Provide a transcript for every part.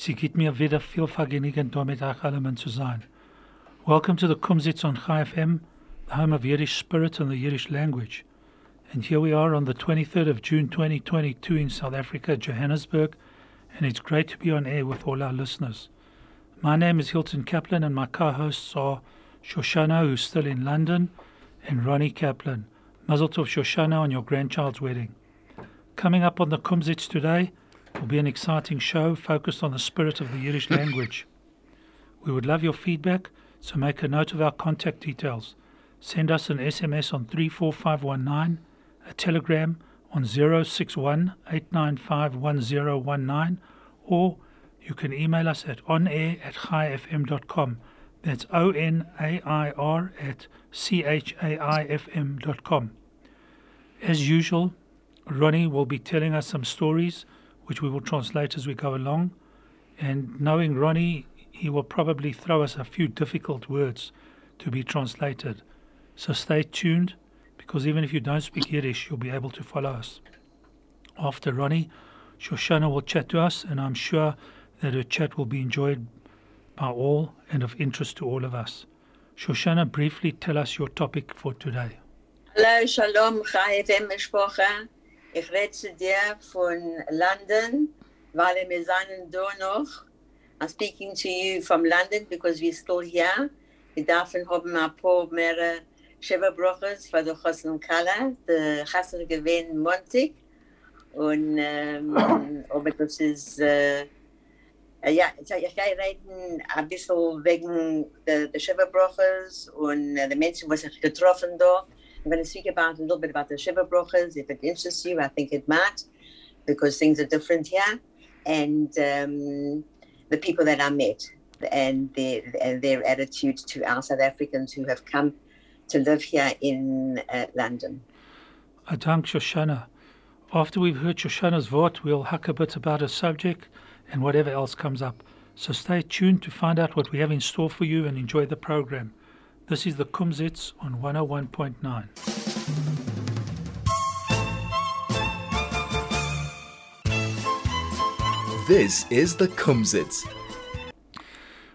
Sie gibt mir wieder viel Vergnügen, allen zu sein. Welcome to the Kumzits on Chai FM, the home of Yiddish spirit and the Yiddish language. And here we are on the 23rd of June 2022 in South Africa, Johannesburg, and it's great to be on air with all our listeners. My name is Hilton Kaplan, and my co hosts are Shoshana, who's still in London, and Ronnie Kaplan. Mazel tov Shoshana on your grandchild's wedding. Coming up on the Kumzits today will be an exciting show focused on the spirit of the Yiddish language. We would love your feedback, so make a note of our contact details. Send us an SMS on 34519, a telegram on 061 895 or you can email us at onair at chaifm.com. That's O N A I R at C H A I F M.com. As usual, Ronnie will be telling us some stories which we will translate as we go along. And knowing Ronnie, he will probably throw us a few difficult words to be translated. So stay tuned because even if you don't speak Yiddish, you'll be able to follow us. After Ronnie, Shoshana will chat to us, and I'm sure that her chat will be enjoyed by all and of interest to all of us. Shoshana, briefly tell us your topic for today. Hallo, Shalom, Chai FM Mishpocha. Ich rede zu dir von London, weil wir sind da noch. I'm speaking to you from London because we're still here. Wir dürfen haben ein paar mehr Sheva Brochers für die Chassan Kala. Der Chassan gewinnt Montag. Und, ähm, aber das ist, äh, ja, ich kann reden ein bisschen wegen der, der Sheva Brochers und äh, der Menschen, die sich getroffen da. I'm going to speak about a little bit about the Shiva Brochas. If it interests you, I think it might, because things are different here. And um, the people that I met and their, their attitude to our South Africans who have come to live here in uh, London. I thank Shoshana. After we've heard Shoshana's vote, we'll hack a bit about her subject and whatever else comes up. So stay tuned to find out what we have in store for you and enjoy the program. This is the Kumzits on 101.9. This is the Kumzits.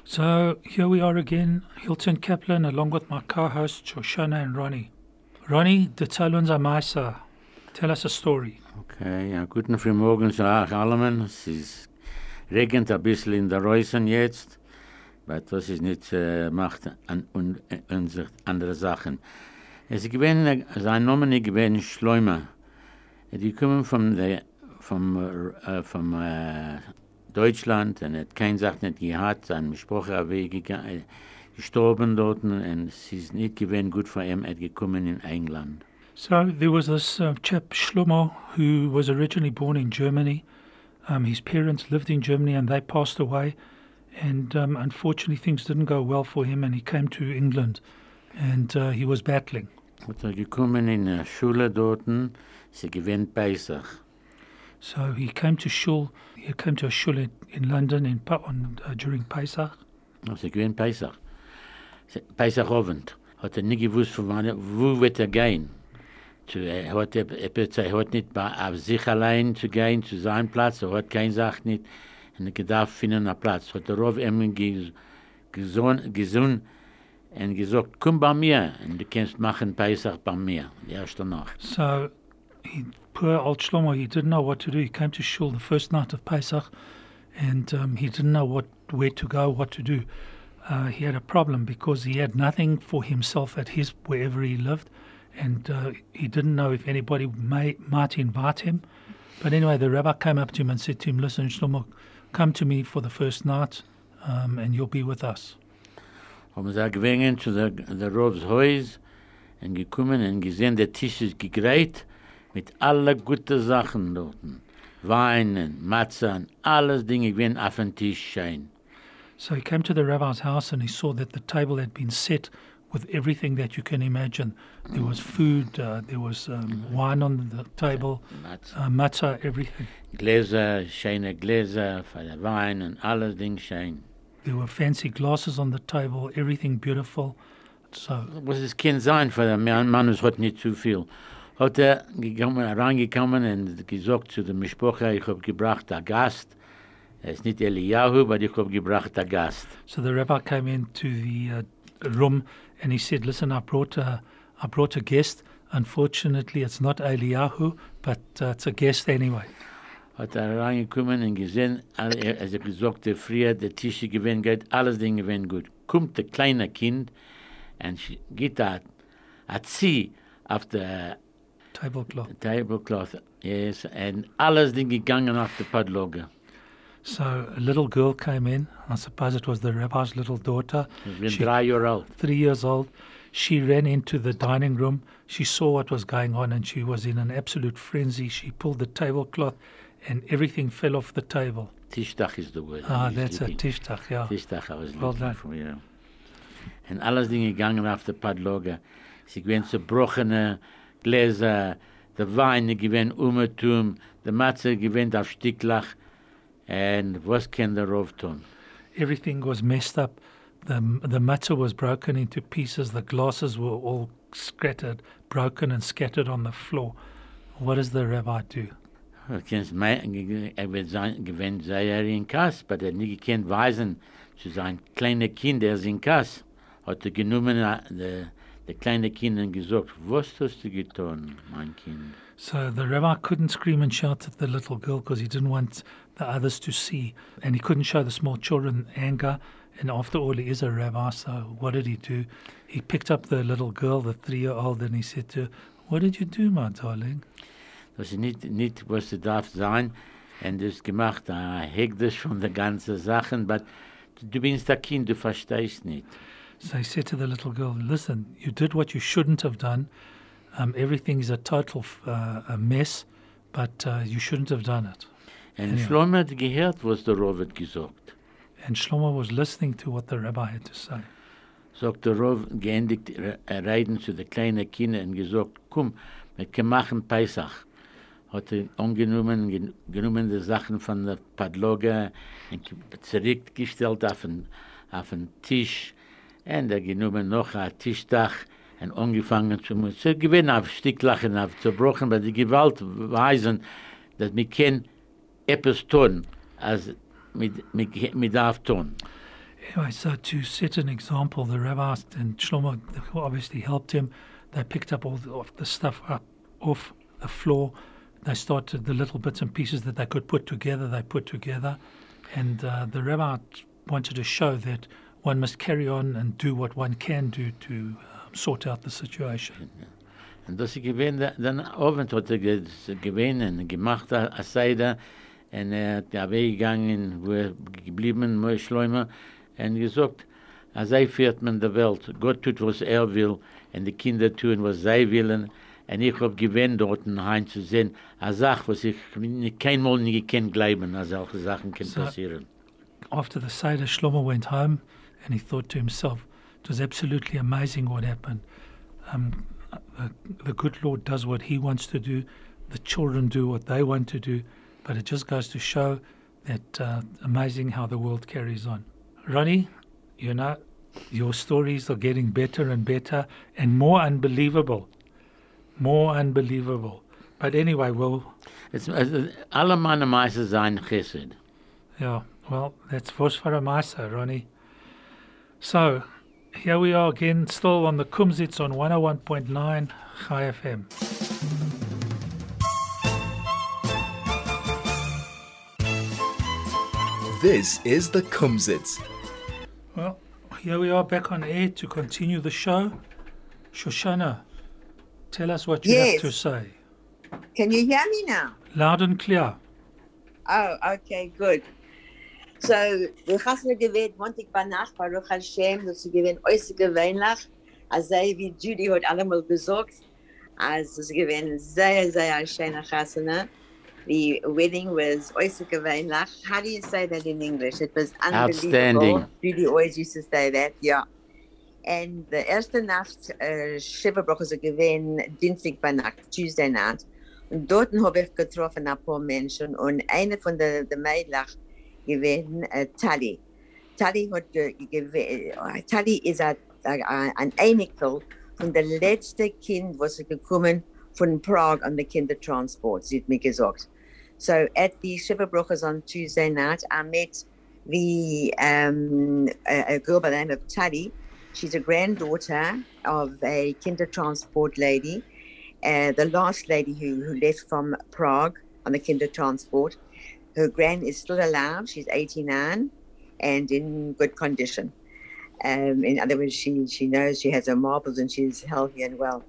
So here we are again, Hilton Kaplan, along with my co-hosts Shoshana and Ronnie. Ronnie, de unser Meister. Tell us a story. Okay, ja, guten Frühmorgen zu euch allen. Es ist regnet ein bisschen in der Reusen jetzt, aber das ist nicht, äh, macht an, un, äh, unsere andere Sachen. Es gewinnt, sein Name gewinnt Schleumer. Die kommen von der, vom, äh, vom äh, Deutschland und hat kein sagt nicht gehabt, sein Sprache gegangen, gestorben dort und es ist nicht gewinnt gut für ihn, er gekommen in England. So there was this uh, chap Shlomo who was originally born in Germany. Um, his parents lived in Germany and they passed away, and um, unfortunately things didn't go well for him, and he came to England, and uh, he was battling. Pesach. So he came to shul. He came to a shul in, London in on, uh, during Pesach. Pesach. Sie- Pesachabend. Hat er nicht gewusst, von wann, er- wo wird er gehen. Zu, er, hat, er, er hat nicht bei, auf sich allein zu gehen, zu seinem Platz, er hat keine Sache nicht. Gedacht, finden Platz. Hat er komm bei mir, und du machen bei mir, die erste Nacht. So he, poor old Shlomo, he didn't know what to do. He came to shul the first night of Pesach, and um, he didn't know what where to go, what to do. Uh, he had a problem because he had nothing for himself at his wherever he lived, and uh, he didn't know if anybody may might invite him. But anyway, the rabbi came up to him and said to him, "Listen, Shlomo, come to me for the first night, um, and you'll be with us." haben sie gegangen zu der, der Haus und gekommen und gesehen, der Tisch ist mit alle guten Sachen dort. Wein und alles Dinge gewesen auf den Tisch schön. So he came to the rabbi's house and he saw that the table had been set with everything that you can imagine. There was food, uh, there was um, wine on the table, uh, matzah, everything. Gläser, schöne Gläser für den Wein und alles Ding schön. There were fancy glasses on the table, everything beautiful. So was es kein sein für den Mann, Mann es hat nicht zu viel. Hat er gekommen, reingekommen und gesagt zu der Mischpoche, ich habe gebracht einen Gast. Er ist nicht Eliyahu, aber ich habe gebracht einen Gast. So the rabbi came into the uh, room and he said, "Listen, I brought a, I brought a guest. Unfortunately, it's not Eliyahu, but uh, it's a guest anyway." Hat er reingekommen und gesehen, all- er hat gesagt, der früher, der Tische gewinnt geht, alles Ding gewinnt gut. Kommt der kleine Kind und geht da, hat sie auf der Tablecloth. tablecloth, yes, und alles Ding gegangen auf der Padloge. So a little girl came in. I suppose it was the rabbi's little daughter, Ich bin She- drei Jahre alt. three years old. She ran into the dining room. She saw what was going on and she was in an absolute frenzy. She pulled the tablecloth and everything fell off the table. Tischtag ist the Wort. Ah, that's a liebe- tishtach, yeah. Tischtag, I was Well done. for you. Und alles Dinge gegangen auf der Padloge. Sie gewinnt zerbrochene Gläser, der Wein gewinnt umetum, der Matze gewinnt auf Sticklach. Und was der Rauf tun? Everything was messed up. The, the matzah was broken into pieces. The glasses were all scattered, broken and scattered on the floor. What does the rabbi do? Du kennst mein, er wird sein, gewinnt sehr in Kass, aber er nie gekannt weisen zu sein kleiner Kind, er ist in Kass. Hat er genommen, der, der kleine Kind und gesagt, was hast du getan, mein Kind? So the rabbi couldn't scream and shout at the little girl because he didn't want the others to see. And he couldn't show the small children anger. And after all, he is a rabbi. So what did he do? He picked up the little girl, the three year old, and he said to her, What did you do, my darling? Das ist nicht, nicht was du darf sein. Und das gemacht, hegt das von der ganzen Sachen, but du bist ein Kind, du verstehst nicht. So he said to the little girl, Listen, you did what you shouldn't have done. Um, everything is a total uh, a mess, but uh, you shouldn't have done it. Und Ja. Schlomo hat gehört, was der Rav hat gesagt. And Shlomo was listening to what the rabbi had to say. Sagt der Rav, geendigt, er reden zu den kleinen Kindern und gesagt, komm, wir können machen Pesach. Hat er angenommen, gen- genommen die Sachen von der Padloge zurückgestellt auf den, auf den Tisch. Und er genommen noch ein Tischdach und angefangen zu machen. Sie gewinnen auf Sticklachen, auf zerbrochen, bei der Gewalt weisen, dass wir können etwas tun, als mit, mit, mit tun. Anyway, so to set an example, the rabbi and Shlomo obviously helped him. They picked up all the, of the stuff up off the floor. They started the little bits and pieces that they could put together. They put together, and uh, the rabbi wanted to show that one must carry on and do what one can do to um, sort out the situation. Und das der- dann Abend hat er ge- gewesen und gemacht, a a Seide, und er hat weggegangen, wo er geblieben, Moe Schleumer, und gesagt, als er führt man der Welt, Gott tut, was er will, und die Kinder tun, was sie wollen, und ich habe gewinnt, dort heim zu sehen, eine Sache, was ich nicht- kein Mal nicht gekannt glauben, als solche Sachen können So- After the Seder, Shlomo went home and he thought to himself, it was absolutely amazing what happened. Um, the, the good Lord does what he wants to do, the children do what they want to do, but it just goes to show that uh, amazing how the world carries on. Ronnie, you know, your stories are getting better and better and more unbelievable. More unbelievable. But anyway, well, Es, es, alle meine Meister Chesed. Yeah, well, that's Vos Faramasa, Ronnie. So, here we are again, still on the Kumzits on 101.9 Chai FM. This is the Kumzits. Well, here we are back on air to continue the show. Shoshana, tell us what you Yes. have to say. Can you hear me now? Loud and clear. Oh, okay, good. So, wir hassen gewählt, Montag bei Nacht, Baruch Hashem, dass sie gewähnt äußerst gewöhnlich, als sei wie Judy heute allemal gesagt, als es gewähnt sehr, sehr schöne Chassene. The wedding was äußergewöhnlich. How do you say that in English? It was unbelievable. Outstanding. Judy always used to say that, yeah. And the erste Nacht, eh, äh, Shiverbroch ist gewesen, Dienstag bei Nacht, Tuesday Nacht. Und dort habe ich getroffen ein paar Menschen und eine von der, der Mädchen gewesen, eh, Tali. Tali hat ge, ge, eh, Tali ist ein, ein Einikel von der letzte Kind, was gekommen von Prag an der Kindertransport, sie hat mir gesagt. So at the Shiverbrochers on Tuesday night, I met the um, a, a girl by the name of Tali. She's a granddaughter of a Kindertransport lady, uh, the last lady who, who left from Prague on the Kindertransport. Her grand is still alive. She's 89 and in good condition. Um, in other words, she, she knows she has her marbles and she's healthy and well.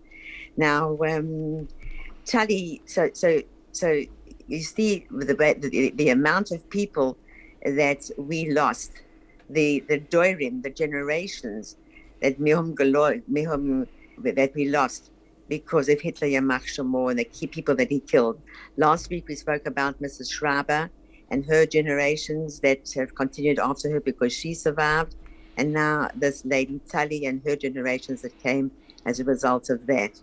Now, um, so so so you see the, the the amount of people that we lost, the the doirim, the generations that that we lost because of Hitler Yamach Shemor and the key people that he killed. Last week we spoke about Mrs. Schraber and her generations that have continued after her because she survived, and now this lady Tali and her generations that came as a result of that.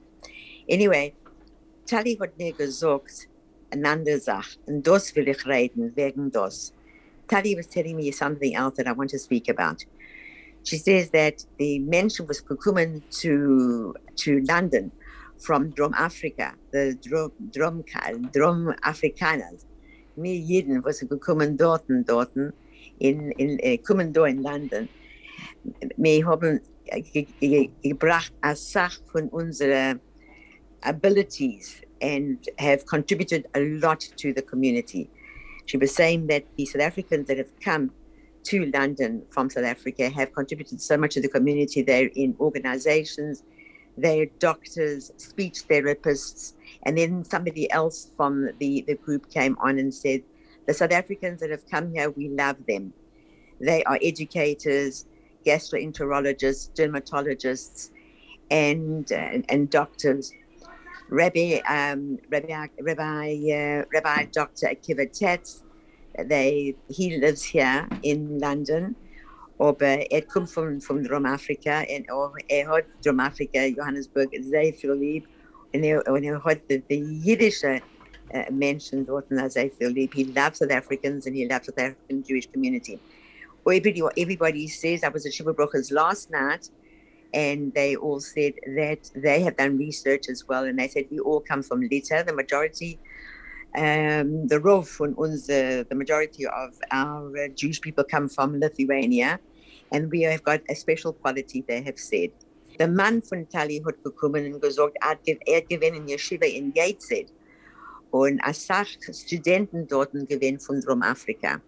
Anyway, Tali hat mir gesagt, eine andere Sache, und das will ich reden, wegen das. Tali was telling me something else that I want to speak about. She says that the mention was gekommen to, to London from Drum Africa, the Drum, Drum, Drum Afrikaners. Wir Jeden, was gekommen dorten, dorten, in, in, äh, kommen da in London. Wir haben eh, ge, ge, gebracht als Sache von unseren abilities and have contributed a lot to the community. She was saying that the South Africans that have come to London from South Africa have contributed so much to the community. They're in organizations, they're doctors, speech therapists. And then somebody else from the, the group came on and said, The South Africans that have come here, we love them. They are educators, gastroenterologists, dermatologists, and, uh, and doctors. Rabbi, um, Rabbi, Rabbi, uh, Rabbi Dr. Akiva Tatz. They, he lives here in London, aber er kommt von, von Drum-Afrika und er hat Drum-Afrika, Johannesburg, sehr viel lieb und er, und die, die jüdische uh, Menschen dort. He loves South Africans and he loves the African Jewish community. Everybody, everybody says I was at Sheva Brochers last night and they all said that they have done research as well, and they said we all come from Lita. The majority, um, the Rov uns, uh, the majority of our uh, Jewish people come from Lithuania, and we have got a special quality. They have said. The man von Tali hat gekommen und gesagt, er gewinnt in Yeshiva in Gateshead und als Studenten dort gewinnt von Drum Afrika.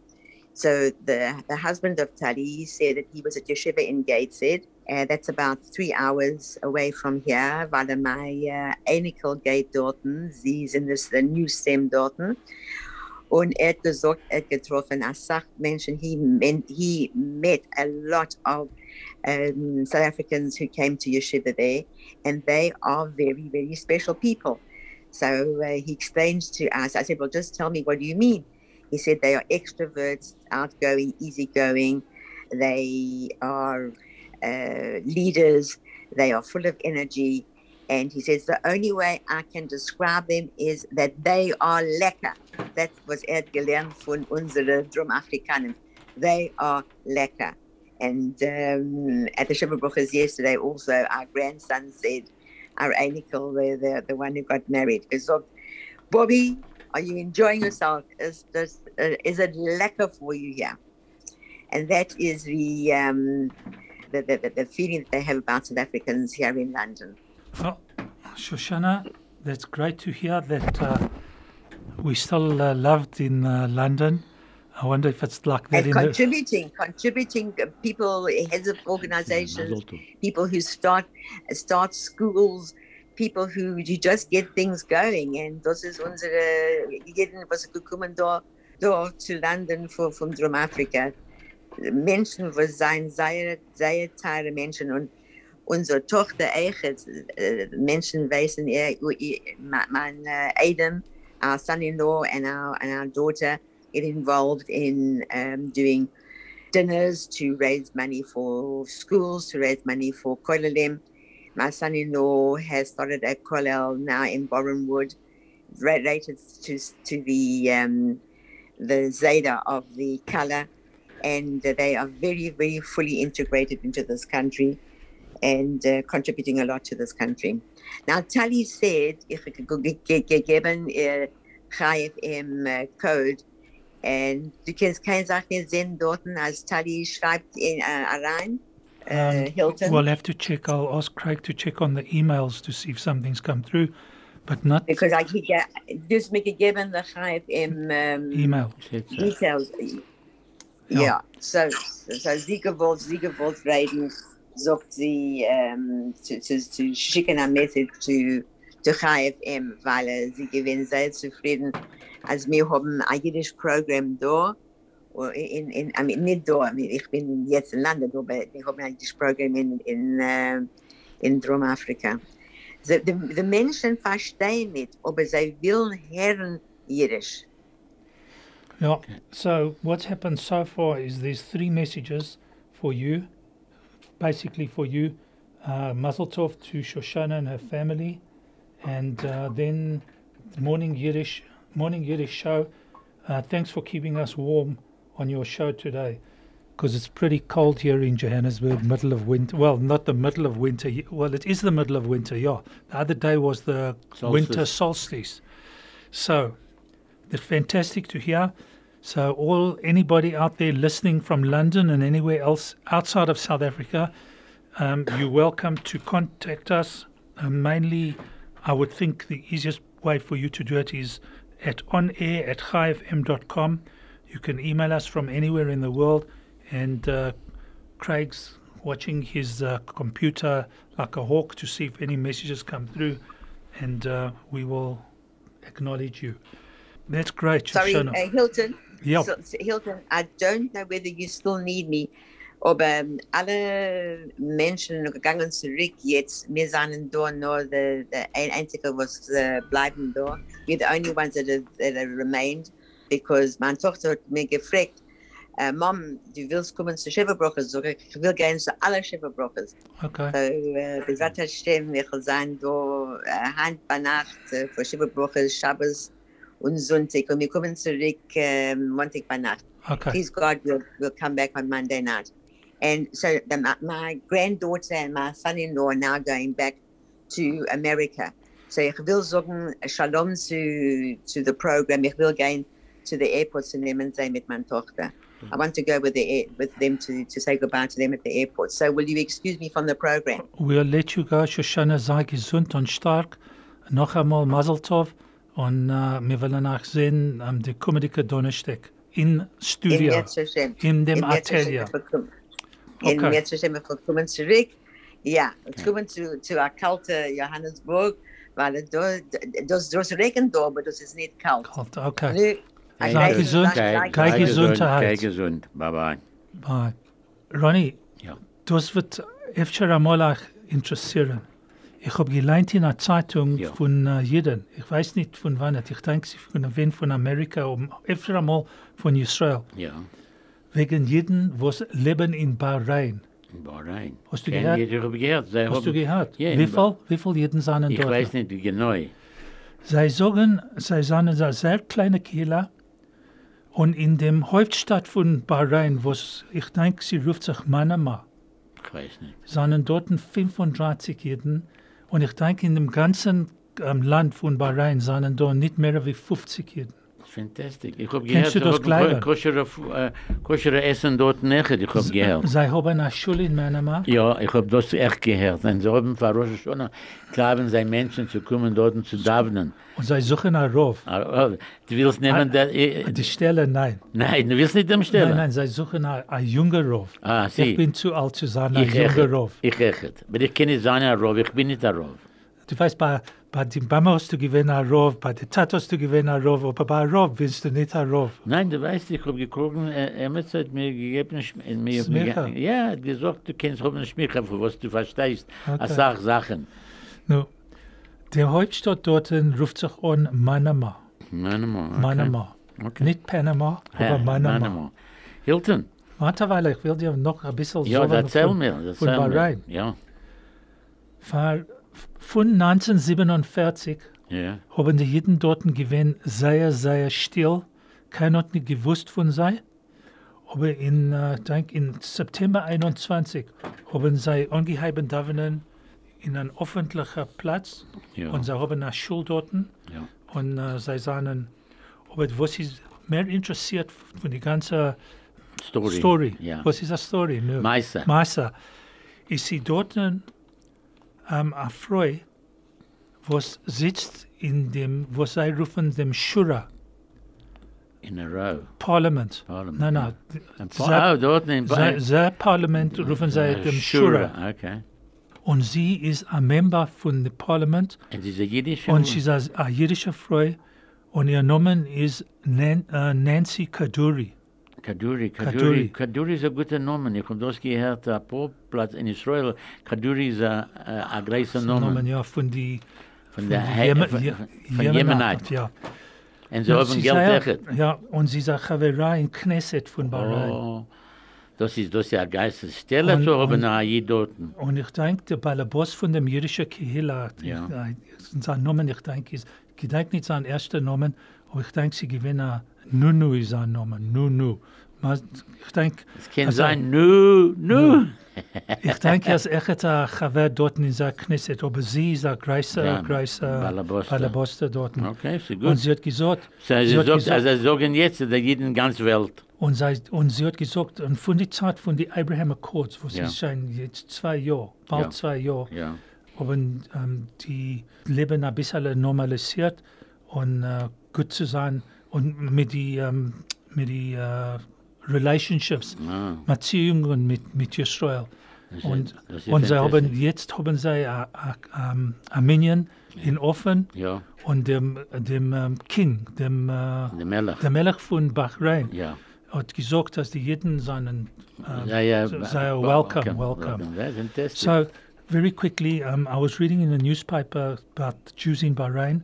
So the, the husband of Tali said that he was at Yeshiva in Gateshead. Uh, that's about three hours away from here, er my Enikel geht dorten. Sie sind das the New Stem dorten. Und er hat gesagt, er hat getroffen, als Sachmenschen, he, met, he met a lot of um, South Africans who came to Yeshiva there, and they are very, very special people. So uh, he explains to us, I said, well, just tell me, what do you mean? He said they are extroverts, outgoing, easygoing. They are uh, leaders. They are full of energy. And he says the only way I can describe them is that they are lekker. That was er gelernt von unseren Drum-Afrikanern. They are lekker. And um, at the Shemabruchas yesterday, also, our grandson said, our Anikel, the, the, the one who got married, is Bobby, are you enjoying yourself? Is, this, uh, is it lekker for you here? And that is the, um, the, the, the, feeling that they have about South Africans here in London. Well, Shoshana, that's great to hear that uh, we still uh, loved in uh, London. I wonder if it's like that. And contributing, the... contributing people, heads of organizations, people who start start schools, people who you just get things going. And das ist unsere, jeden, was gekommen da zu London von, von Drum Afrika. Menschen, was sein, sehr, sehr teure Menschen und unsere Tochter Eichet, Menschen wissen, mein Adam, our son-in-law and our and our daughter get involved in um, doing dinners to raise money for schools, to raise money for kollelim. My son-in-law has started a kollel now in Borehamwood, related to to the um, the Zeta of the color, and they are very very fully integrated into this country, and uh, contributing a lot to this country. Now Tali said, if uh, im uh, code and du kannst keine Sache nicht sehen dort, als Tali schreibt in, uh. Uh, Hilton. We'll have to check. I'll ask Craig to check on the emails to see if something's come through, but not because I could get dus me gegeben the Chaif im um, email. details. Yeah. Ja. So, so sie gewollt, sie gewollt reden, sagt sie, um, zu, zu, zu schicken ein Message zu, zu KFM, weil sie gewinnen sehr zufrieden, als wir haben ein jüdisch Programm da, in, in, I mean, nicht da, ich bin jetzt in London, aber wir haben ein jüdisch Programm in, in, in Drumafrika. Menschen verstehen aber sie hören. So what's happened so far is there's three messages for you, basically for you. Uh, Mazel Tov to Shoshana and her family, and uh, then morning Yiddish morning Yiddish show. Uh, thanks for keeping us warm on your show today, because it's pretty cold here in Johannesburg, middle of winter. Well, not the middle of winter. Well, it is the middle of winter. Yeah. The other day was the winter solstice. So, it's fantastic to hear. So, all anybody out there listening from London and anywhere else outside of South Africa, um, you're welcome to contact us. Uh, mainly, I would think the easiest way for you to do it is at onair at chaifm.com. You can email us from anywhere in the world, and uh, Craig's watching his uh, computer like a hawk to see if any messages come through, and uh, we will acknowledge you. That's great, Sorry, uh, Hilton. Yeah. So, Hilton, I don't know whether you still need me, aber alle Menschen gegangen zurück jetzt. Wir sind da nur der ein einzige, was uh, bleiben da. We're the only ones that have, that have remained because meine Tochter hat mir gefragt, uh, Mom, du willst kommen zu Schäferbrochers? Sag ich, ich will gehen zu allen Schäferbrochers. Okay. So, uh, Bezat Hashem, wir sein da uh, Hand bei Nacht uh, für Schäferbrochers, Shabbos und Sonntag und wir kommen zurück um, Montag bei Nacht. Okay. Please God, we'll, we'll come back on Monday night. And so the, my, my granddaughter and my son-in-law are now going back to America. So ich will sagen Shalom to, to the program. Ich will gehen to the airport zu nehmen sein mit meiner Tochter. I want to go with, the, air- with them to, to say goodbye to them at the airport. So will you excuse me from the program? We'll let you go. Shoshana, sei gesund und stark. Noch einmal Mazel Tov. Und uh, wir wollen auch sehen am um, kommende Donnerstag in In Studio, Yetz Hashem. in dem In Atelier. wir kommen- In Okay. Yetz Hashem, wir kommen zurück. Ja, wir kommen zu, zu einer kalte Johannesburg, weil da, das, das regnet da, aber das ist nicht kalt. Kalt, Okay. Sei ich weiß, gesund. ich sag- Kei ich- Gesundheit. Kei gesund. Bye bye. Bye. Ronnie, Ja. das wird öfter einmal auch interessieren. Ich habe gelernt in einer Zeitung Ja. von uh, Jeden. Ich weiß nicht von wann. Ich denke, sie von wen von Amerika, um öfter einmal von Israel. Ja. Wegen Jeden, was leben in Bahrain. In Bahrain. Hast du Kenn gehört? Ich, ich habe gehört. Sie Hast du gehört? Ja, wie, viel, wie viel Jeden sind Ich dort? weiß nicht genau. Sie sagen, sie sind eine sehr kleine Kirche und in dem Hauptstadt von Bahrain, was ich denke, sie ruft sich Manama, sind dort 35 Jeden und ich denke, in dem ganzen ähm, Land von Bahrain sind dort nicht mehr wie 50 Jeden. Fantastisch. Ich habe gehört, du das sie haben Gleiche? koschere, äh, koschere Essen dort nachher. Ich habe gehört. Sie haben eine Schule in Manama. Ja, ich habe das echt gehört. Und sie haben Rosh Hashanah glauben, sie Menschen zu kommen dort und zu davnen. Und sie suchen einen Rauf. Ah, oh, Du willst nehmen, Ah, der, äh, Die Stelle, nein. nein, du willst nicht dem stellen. Nein, nein, sie suchen einen, einen jungen Rauf. Ah, Ich sie. bin zu alt zu sein, ein Ich junger. Rauf. Ich echt. Aber ich kenne seine Rauf, ich bin nicht der Rauf. Du weißt, bei, bei dem Mama hast du gewinnen einen Rauf, bei der Tat hast du gewinnen einen Rauf, aber bei Rauf willst du nicht einen Rauf. Nein, du weißt, ich habe geguckt, äh, Emmett hat mir gegeben, Schm- äh, mir, Smicha. mir, ja, hat gesagt, du kennst haben Schmicha, für was du verstehst, Okay. okay. Sach Sachen. Nu, der Hauptstadt dort ruft sich an Manama. Manama. Okay. Manama. Okay. Nicht Panama, Ja, aber Manama. Manama. Hilton. Warte, weil ich will dir noch ein bisschen Ja, sagen erzähl von, mir. von Erzähl mir. Ja. Von, von 1947 Ja. haben die Jeden dort gewesen sehr, sehr still. Keiner hat nicht gewusst von sei. Aber in, äh, denk, in September 21 haben sie angeheben davenen in einen öffentlichen Platz Ja. und sie haben eine Schule dort Ja. und äh, sie sagen, aber was ist mehr interessiert von der ganzen Story. Story. Ja. Was ist eine Story? No. Meister. Meister. Ist sie dort eine Frau, was sitzt in dem, was sie rufen, dem Shura, In a row. Parliament. Parliament, Nein, nein. Ein Sie- paar- oh, dort in Sie, sie Parlament rufen sie dem Shura. Okay. Und sie ist ein Member von dem Parlament Und diese jüdische. und sie ist eine jüdische Frau und ihr Name ist äh, Nancy Kaduri. Kaduri, Kaduri. Kaduri. Ist ein guter Name. Ich habe das gehört, ein paar Platz in Israel. Kaduri ist ein, ein, ein großer Namen, Name. ja, von die Von der He- Jemen- von- Je- von Jemenite, Jemenite. Ja. Und sie Ja, haben sie Geld echt. Ja, und sie eine Chavera in Knesset von Bahrain. Oh, das ist, das ist ein Geistesstelle Und- zu haben, ein Jid dort. Und ich denke, der Balabos von dem jüdischen Kehila, Ja. sein Name, ich denke, ist, ich denke nicht sein erster Name, aber ich denke, sie gewinnen Nunu ist sein Name, Nunu. Ich denke, Es kann Also- sein, nu, nu. ich denke, er ist echt ein Chaver dort in der Knesset, aber sie ist ein Ja, großer Balaboster. Dort. Okay, ist Und gut. sie hat gesagt, Sie, sie sie hat sagt, gesagt, also sagen jetzt, der jeden ganz Welt. Und sie, und sie hat gesagt, und von der Zeit von den Abraham Accords, was Ja. schon jetzt zwei Jahre, bald Ja. zwei Jahre, Ja. haben ähm, die Leben ein bisschen normalisiert und äh, gut zu sein und mit die, ähm, mit die äh, Relationships, Ah, Beziehungen mit, mit Israel. das Und, ist und sie haben, jetzt haben sie ein- ein- ein ein minyan in Offen Ja, und dem, dem ähm, King, dem, äh, der Melech. der Melech von Bahrain, Ja. hat gesagt, dass die jeden seinen äh, Ja, ja. so- ba- welcome, welcome. That's. So, very quickly, um, I was reading in a newspaper about Jews in Bahrain.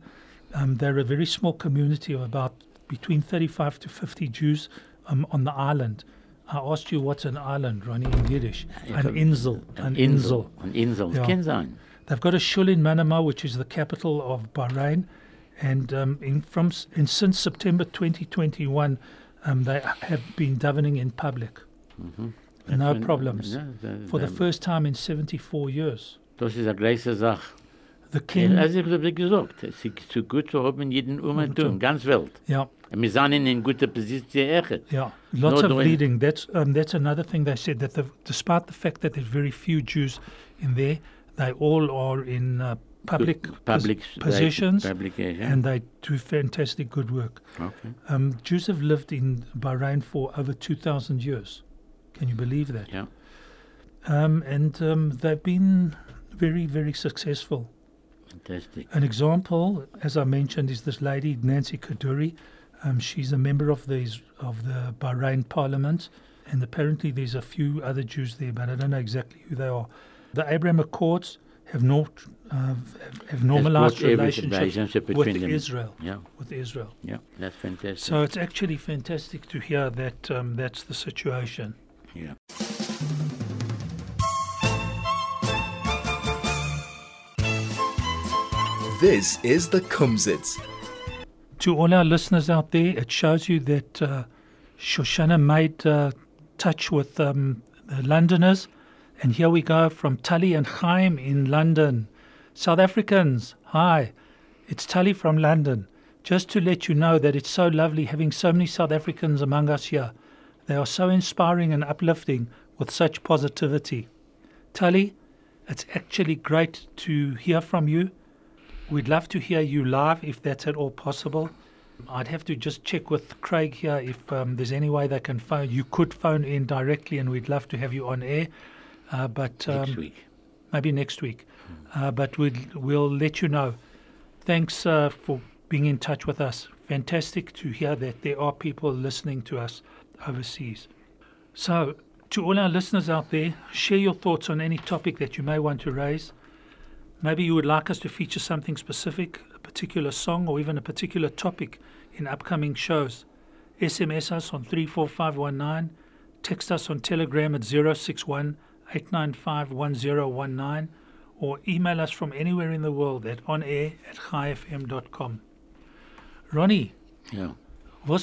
Um, they're a very small community of about between 35 to 50 Jews um, on the island. I asked you what's an island, Ronnie, in Yiddish. An Insel. An Insel. An Insel. Ja. Sein. They've got a shul in Manama, which is the capital of Bahrain, and um, in from in since September 2021, um, they have been davening in public, no That's- problems, Ja, da- for the da- first time in 74 years. Das ist eine große Sache. The king, Also ich habe gesagt, es ist zu gut zu haben jeden um und um, ganz Welt. yeah, Wir sind in guter Position yeah, lots of leading. That's um, that's another thing they said that the, despite the fact that there's very few Jews in there, they all are in uh, public pos- Public positions, Publication. and they do fantastic good work. okay. Um, Jews have lived in Bahrain for over 2,000 years. Can you believe that? Ja. Um, and um, they've been very, very successful. Fantastic. An example, as I mentioned, is this lady Nancy Kaduri. Um, she's a member of the of the Bahrain Parliament, and apparently there's a few other Jews there, but I don't know exactly who they are. The Abraham Accords have not uh, have, have normalized brought relationships relationship with between them. Israel. Yeah, With Israel. yeah, that's fantastic. So it's actually fantastic to hear that um, that's the situation. yeah. This is the Kumzits. To all our listeners out there, it shows you that uh, Shoshana made uh, touch with um, Londoners. And here we go from Tully and Chaim in London. South Africans, hi. It's Tully from London. Just to let you know that it's so lovely having so many South Africans among us here. They are so inspiring and uplifting with such positivity. Tully, it's actually great to hear from you. We'd love to hear you live if that's at all possible. I'd have to just check with Craig here if um, there's any way they can phone. You could phone in directly, and we'd love to have you on air. Uh, but um, Next week. maybe next week. Uh, but we'll we'll let you know. Thanks uh, for being in touch with us. Fantastic to hear that there are people listening to us overseas. So, to all our listeners out there, share your thoughts on any topic that you may want to raise. Maybe you would like us to feature something specific, a particular song, or even a particular topic in upcoming shows. SMS us on 34519, text us on Telegram at 061 895 1019, or email us from anywhere in the world at onair at chaifm.com. Ronnie, Ja.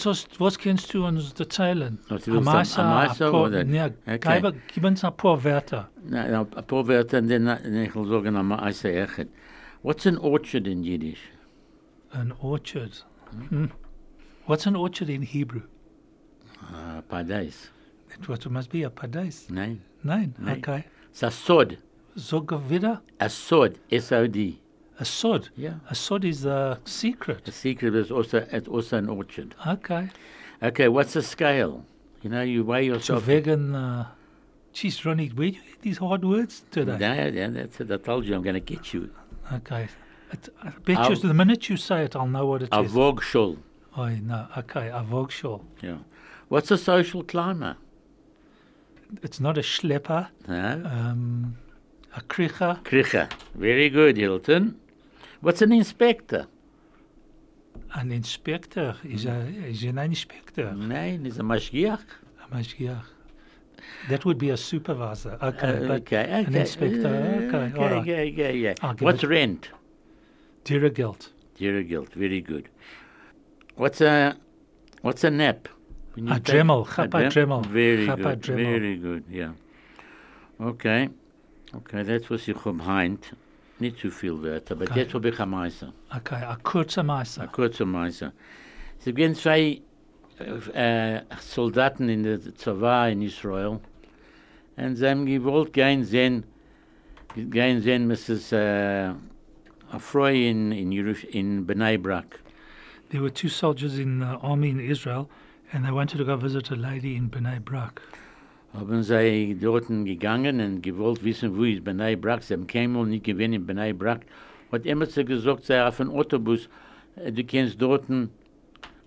Was, was kennst du uns erzählen? Was willst du, Amaisa, Amaisa ein paar- oder- Ja, Okay. gib, gib uns ein paar Wörter. Na, ein paar Wörter, dann dann ich will sagen, am Echet. What's an orchard in Yiddish? An orchard. Hmm. What's an orchard in Hebrew? Uh, paradise. It was- must be a paradise. Nein. Nein, Nein. okay. It's a sod. Sog wieder? A sod. A sod. Yeah. A sod is a secret. A secret is also, it's also an orchard. Okay. Okay, what's a scale? You know, you weigh your. So yourself. vegan. Uh, geez, Ronnie, where do you get these hard words today? Yeah, yeah, that's it. I told you I'm going to get you. Okay. It, I bet I'll- you the minute you say it, I'll know what it A is. vogshul. Oh, no. Okay, a vogshul. Yeah. What's a social climber? It's not a schlepper. No? Um, a kricha. Kricha. Very good, Hilton. What's an inspector? An inspector is a is an inspector. Nein, is a mashgiach. A mashgiach. That would be a supervisor. Okay, Uh, but okay, an okay. inspector. Okay, okay, all right. yeah, yeah, yeah. I'll give What's it- rent? Dirigelt. Dirigilt. Very good. What's a what's a nap? A Dremel, Chapa Dremel, Very Chapa good. Dremel. Very good. Yeah. Okay. Okay, that was ich um heint. Nicht zu viel Wörter, aber Okay. jetzt habe ich Meister. Okay, a kurzer Meister. Ein kurzer Meister. Es gibt zwei äh, Soldaten in der Zawa in Israel und sie haben gewollt gehen sehen, gehen sehen Mrs. Äh, Afroy in, in, in Bnei Brak. There were two soldiers in the army in Israel, and they wanted to go visit a lady in Bnei Brak. Haben sie dort gegangen und gewollt wissen, wo ist Bnei Brak. Sie haben keinmal nicht gewinnt in Bnei Brak. Hat immer sie gesagt, sei auf ein Autobus, äh, du kannst dort,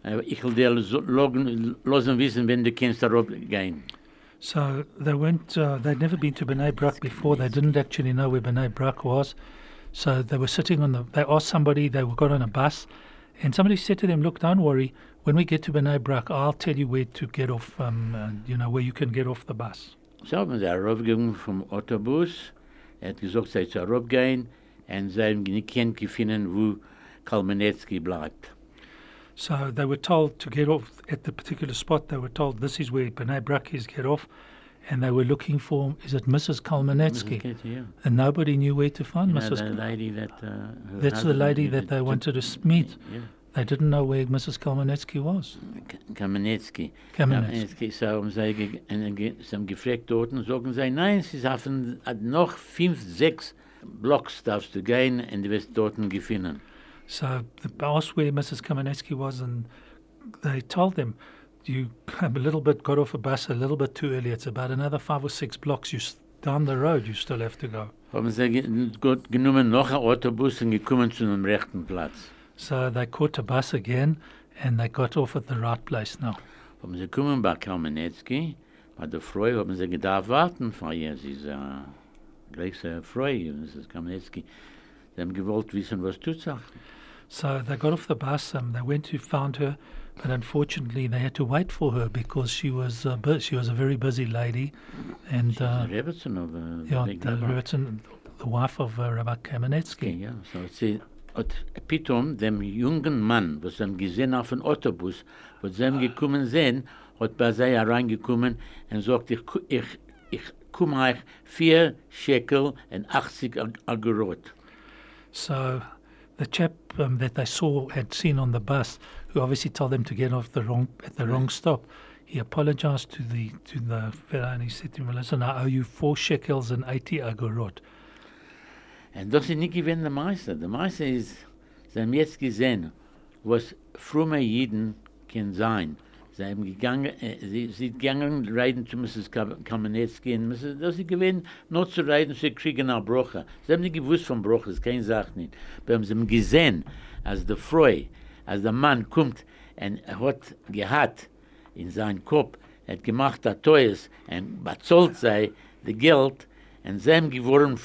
äh, ich will dir losen wissen, wenn du kannst darauf gehen. So they went. Uh, they'd never been to Bnei Brak before. They didn't actually know where Bnei Brak was. So they were sitting on the. They asked somebody. They got on a bus, and somebody said to them, "Look, don't worry. When we get to Bnei Brak, I'll tell you where to get off. Um, uh, you know where you can get off the bus." So haben sie raufgegangen vom Autobus. Er hat gesagt, sie soll raufgehen. Und sie haben nicht gefunden, wo Kalmanetsky bleibt. So they were told to get off at the particular spot. They were told this is where Bnei Brak is. Get off, and they were looking for. Is it Mrs. Kalmanetsky? Yeah. And nobody knew where to find You know, Mrs. the Kal- lady that... Uh, That's the lady that they wanted to meet. Yeah. They didn't know where Mrs. Kalmanetsky was. Kamenetsky. Kamenetsky. So haben sie, ge- und ge- sie haben gefragt dort und sagen sie, nein, sie haben noch fünf, sechs Blocks darfst du gehen und du wirst dort gefunden. So they asked where Mrs. Kamenetsky was, and they told them, "You a little bit got off a bus a little bit too early. It's about another five or six blocks. You down the road. You still have to go." Haben sie genommen noch ein Autobus und gekommen zu einem rechten Platz. So they caught a bus again, and they got off at the right place now. Haben sie kommen bei Kalmanetsky, bei der Frau haben sie gedacht warten von ihr. Sie ist eine große Frau, Mrs. Kalmanetsky. Sie haben gewollt wissen, was tut sie. So they got off the bus. Um, they went to found her, but unfortunately they had to wait for her because she was uh, she was a very busy lady, and uh, Uh, Rebbetzin of uh, yeah, the, Rabbi. The wife of uh, Rabbi Kamenetsky. ja. So, sie dem jungen Mann, was gesehen auf dem Autobus, was sie gekommen sehen, hat bei hereingekommen und sagt, ich, ich, ich komme euch vier Shekel und 80 Ag- Agorot. So the chap um, that they saw had seen on the bus, who obviously told them to get off the wrong at the wrong stop, he apologized to the to the fellow and he said to him, "Listen, I owe you four shekels and eighty agorot." Und das ist nicht gewinn der Meister. Der Meister ist, sie haben jetzt gesehen, was frumme Jiden kann sein. Sie haben gegangen, äh, sie sind gegangen, reiten zu Mrs. Ka- Kamenetsky, und Mrs. das ist gewinn, nur zu reiten, sie kriegen eine Broche. Sie haben nicht gewusst von Broche, das ist keine Sache nicht. Aber sie haben gesehen, als der Freu, als der Mann kommt, und er hat gehabt in seinen Kopf, er hat gemacht, der Teures, und bezahlt sei, das Geld, und sie haben geworden.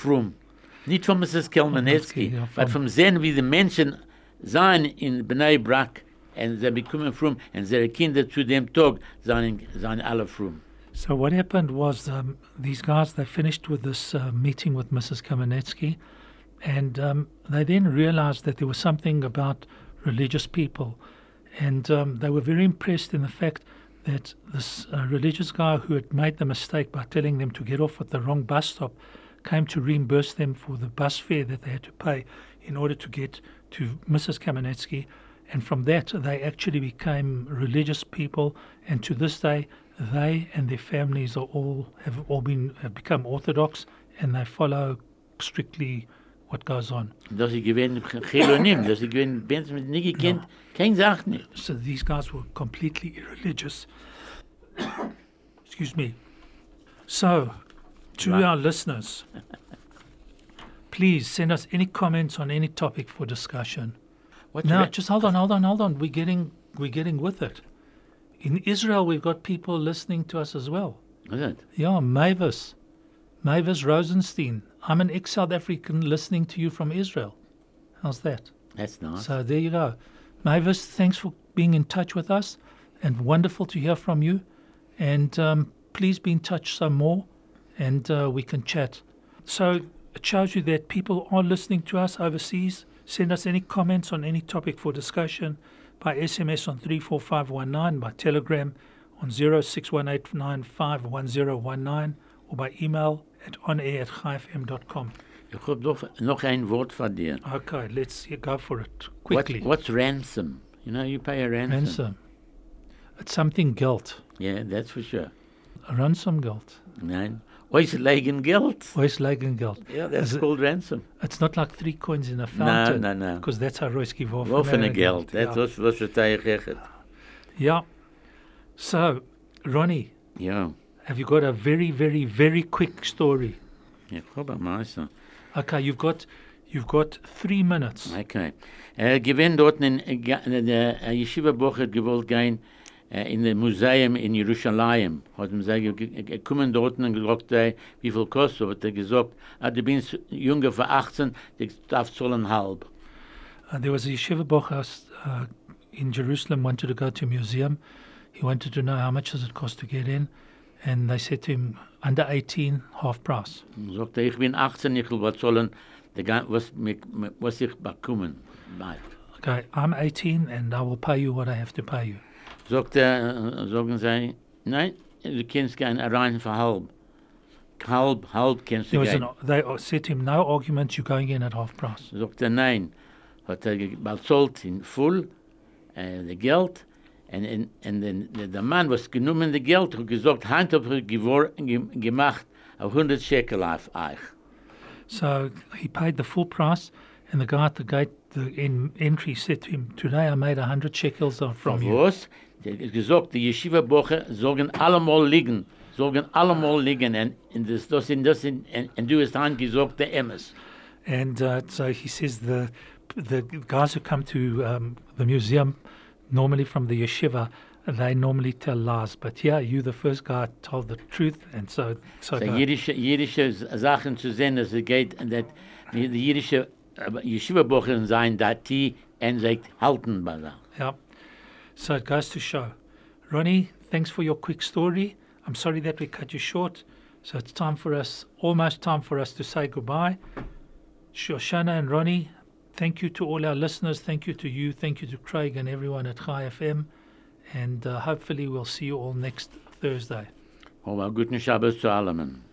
Nicht von Mrs. Kelmanetsky, ja, vom- vom Sehen, wie die Menschen sein in Bnei Brak, and sie bekommen frum, and their Kinder to dem Tag seien, seien alle frum. So what happened was um, these guys they finished with this uh, meeting with Mrs. Kamenetsky, and um, they then realized that there was something about religious people, and um, they were very impressed in the fact that this uh, religious guy who had made the mistake by telling them to get off at the wrong bus stop came to reimburse them for the bus fare that they had to pay in order to get to Mrs. Kamenetsky. And from that, they actually became religious people. And to this day, they and their families are all have all been have become Orthodox, and they follow strictly what goes on. Dass sie gewinnen Chilonim, dass sie gewinnen Menschen mit nie gekannt, kein Sach nicht. So these guys were completely irreligious. Excuse me. So, to Right. our listeners, please send us any comments on any topic for discussion. What's No, just hold on, hold on, hold on. We're getting we're getting with it. In Israel, we've got people listening to us as well. Is it? Yeah, Mavis, Mavis Rosenstein. I'm an ex-South African listening to you from Israel. How's that? That's nice. So there you go. Mavis, thanks for being in touch with us and wonderful to hear from you. And um, please be in touch some more and uh, we can chat. So it shows you that people are listening to us overseas. Send us any comments on any topic for discussion by SMS on 34519, by telegram on 0618951019 or by email at onair at chaifm.com. Ich hab doch noch ein Wort von dir. Okay, let's go for it What, quickly. what's ransom? You know, you pay a ransom. Ransom. It's something guilt. Yeah, that's for sure. A ransom guilt. Nein. Auslegen Geld. Oislegen guilt. Yeah, that's Is it- called ransom. It's not like three coins in a fountain. no, no. no. Because that's how Royski war Offene Geld. That's yeah. was, was verstehe ich echt. yeah. So, Ronnie, Yeah. have you got a very, very, very quick story? Hab am meisten. Okay, you've got you've got three minutes. Okay. Gewinnt dort in, der äh, Yeshiva Buch hat gewollt gehen in dem Museum in Jerusalem. Hat ihm gesagt, er kommen dort und gesagt, äh, wie viel kostet, hat er gesagt, ah, du bist jünger für 18, du darfst zahlen halb. Uh, there was a yeshiva bochers uh, in Jerusalem wanted to go to a museum. He wanted to know how much does it cost to get in, and they said to him, under 18, half price. Er, ich bin 18, ich will was zahlen, was, was ich bekommen. Okay, I'm 18 and I will pay you what I have to pay you. Sagt er, sagen sie, nein, du kannst gehen rein für halb. Halb, kannst du gehen. they said to him, no argument, you're going in at half price. Sagt er nein. Hat er bezahlt in voll äh, das Geld. Und, und, und der- Mann, was genommen das Geld, hat gesagt, Hand hat er gemacht auf 100 Shekel auf euch. So he paid the full price, and the guy at the gate, the in, entry, said to him, Today I made a 100 shekels uh, from you. Was? Gesagt, die Yeshiva-Boche sollen allemal liegen. Sollen allemal liegen. Und, und das, das, in, das in, und du hast gesagt, der Emmes. And uh, so he says the the guys who come to um, the museum, normally from the yeshiva, they normally tell lies. But yeah, you, the first guy, told the truth, and so so. So jüdische, jüdische Sachen zu sehen, dass es geht, und dass die die jüdische Yeshiva-Boche sein, dass die und sich halten bei der. Yeah. So it goes to show. Ronnie, thanks for your quick story. I'm sorry that we cut you short. So it's time for us, almost time for us to say goodbye. Shoshana and Ronnie, thank you to all our listeners. Thank you to you. Thank you to Craig and everyone at Chai FM. And uh, hopefully we'll see you all next Thursday. Aber guten Shabbos zu allen.